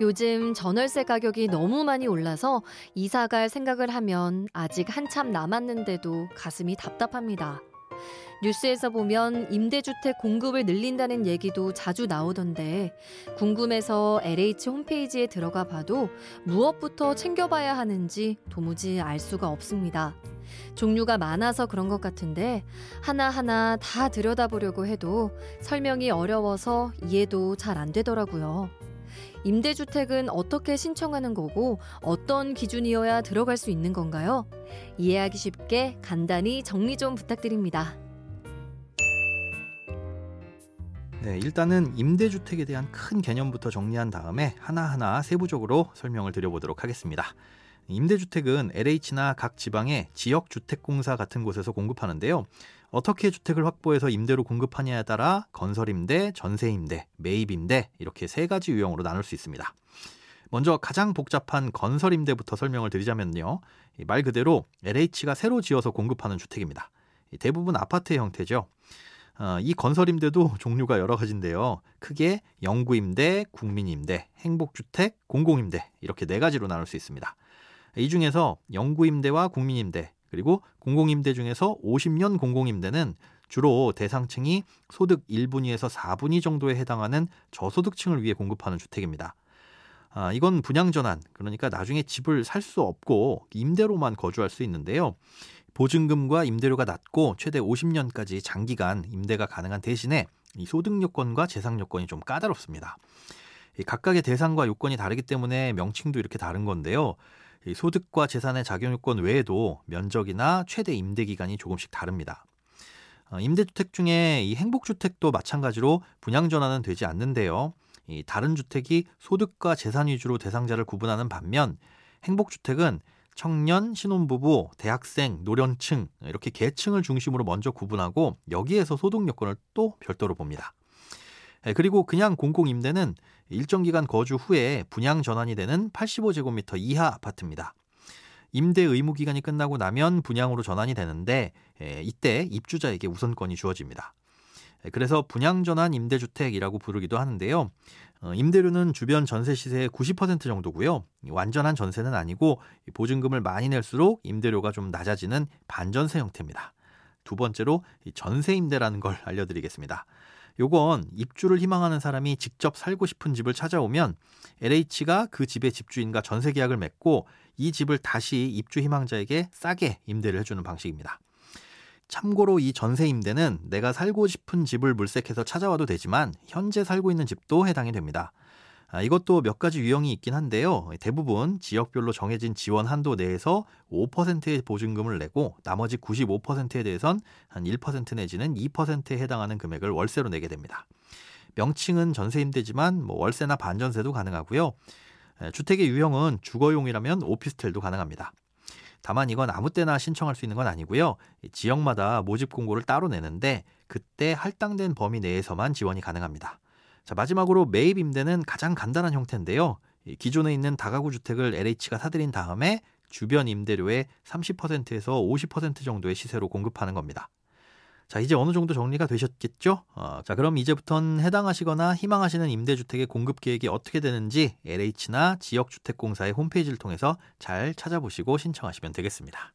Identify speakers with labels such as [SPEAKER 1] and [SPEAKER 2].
[SPEAKER 1] 요즘 전월세 가격이 너무 많이 올라서 이사 갈 생각을 하면 아직 한참 남았는데도 가슴이 답답합니다. 뉴스에서 보면 임대주택 공급을 늘린다는 얘기도 자주 나오던데 궁금해서 LH 홈페이지에 들어가 봐도 무엇부터 챙겨봐야 하는지 도무지 알 수가 없습니다. 종류가 많아서 그런 것 같은데 하나하나 다 들여다보려고 해도 설명이 어려워서 이해도 잘 안 되더라고요. 임대주택은 어떻게 신청하는 거고 어떤 기준이어야 들어갈 수 있는 건가요? 이해하기 쉽게 간단히 정리 좀 부탁드립니다.
[SPEAKER 2] 네, 일단은 임대주택에 대한 큰 개념부터 정리한 다음에 하나하나 세부적으로 설명을 드려보도록 하겠습니다. 임대주택은 LH나 각 지방의 지역주택공사 같은 곳에서 공급하는데요. 어떻게 주택을 확보해서 임대로 공급하냐에 따라 건설임대, 전세임대, 매입임대 이렇게 세 가지 유형으로 나눌 수 있습니다. 먼저 가장 복잡한 건설임대부터 설명을 드리자면요. 말 그대로 LH가 새로 지어서 공급하는 주택입니다. 대부분 아파트의 형태죠. 어, 이 건설임대도 종류가 여러 가지인데요. 크게 영구임대, 국민임대, 행복주택, 공공임대 이렇게 네 가지로 나눌 수 있습니다. 이 중에서 영구임대와 국민임대 그리고 공공임대 중에서 50년 공공임대는 주로 대상층이 소득 1분위에서 4분위 정도에 해당하는 저소득층을 위해 공급하는 주택입니다. 아, 이건 분양전환, 그러니까 나중에 집을 살 수 없고 임대로만 거주할 수 있는데요. 보증금과 임대료가 낮고 최대 50년까지 장기간 임대가 가능한 대신에 이 소득 요건과 재산 요건이 좀 까다롭습니다. 각각의 대상과 요건이 다르기 때문에 명칭도 이렇게 다른 건데요. 소득과 재산의 작용 요건 외에도 면적이나 최대 임대 기간이 조금씩 다릅니다. 어, 임대주택 중에 이 행복주택도 마찬가지로 분양 전환은 되지 않는데요. 이 다른 주택이 소득과 재산 위주로 대상자를 구분하는 반면 행복주택은 청년, 신혼부부, 대학생, 노령층 이렇게 계층을 중심으로 먼저 구분하고 여기에서 소득 요건을 또 별도로 봅니다. 예, 그리고 그냥 공공 임대는 일정 기간 거주 후에 분양 전환이 되는 85제곱미터 이하 아파트입니다. 임대 의무 기간이 끝나고 나면 분양으로 전환이 되는데 예, 이때 입주자에게 우선권이 주어집니다. 예, 그래서 분양 전환 임대주택이라고 부르기도 하는데요. 어, 임대료는 주변 전세 시세의 90% 정도고요. 완전한 전세는 아니고 보증금을 많이 낼수록 임대료가 좀 낮아지는 반전세 형태입니다. 두 번째로 전세 임대라는 걸 알려드리겠습니다. 요건 입주를 희망하는 사람이 직접 살고 싶은 집을 찾아오면 LH가 그 집의 집주인과 전세 계약을 맺고 이 집을 다시 입주 희망자에게 싸게 임대를 해주는 방식입니다. 참고로 이 전세 임대는 내가 살고 싶은 집을 물색해서 찾아와도 되지만 현재 살고 있는 집도 해당이 됩니다. 아, 이것도 몇 가지 유형이 있긴 한데요. 대부분 지역별로 정해진 지원 한도 내에서 5%의 보증금을 내고 나머지 95%에 대해선 한 1% 내지는 2%에 해당하는 금액을 월세로 내게 됩니다. 명칭은 전세임대지만 뭐 월세나 반전세도 가능하고요. 주택의 유형은 주거용이라면 오피스텔도 가능합니다. 다만 이건 아무 때나 신청할 수 있는 건 아니고요. 지역마다 모집 공고를 따로 내는데 그때 할당된 범위 내에서만 지원이 가능합니다. 자, 마지막으로 매입 임대는 가장 간단한 형태인데요. 기존에 있는 다가구 주택을 LH가 사들인 다음에 주변 임대료의 30%에서 50% 정도의 시세로 공급하는 겁니다. 자, 이제 어느 정도 정리가 되셨겠죠? 어, 자, 그럼 이제부턴 해당하시거나 희망하시는 임대주택의 공급 계획이 어떻게 되는지 LH나 지역주택공사의 홈페이지를 통해서 잘 찾아보시고 신청하시면 되겠습니다.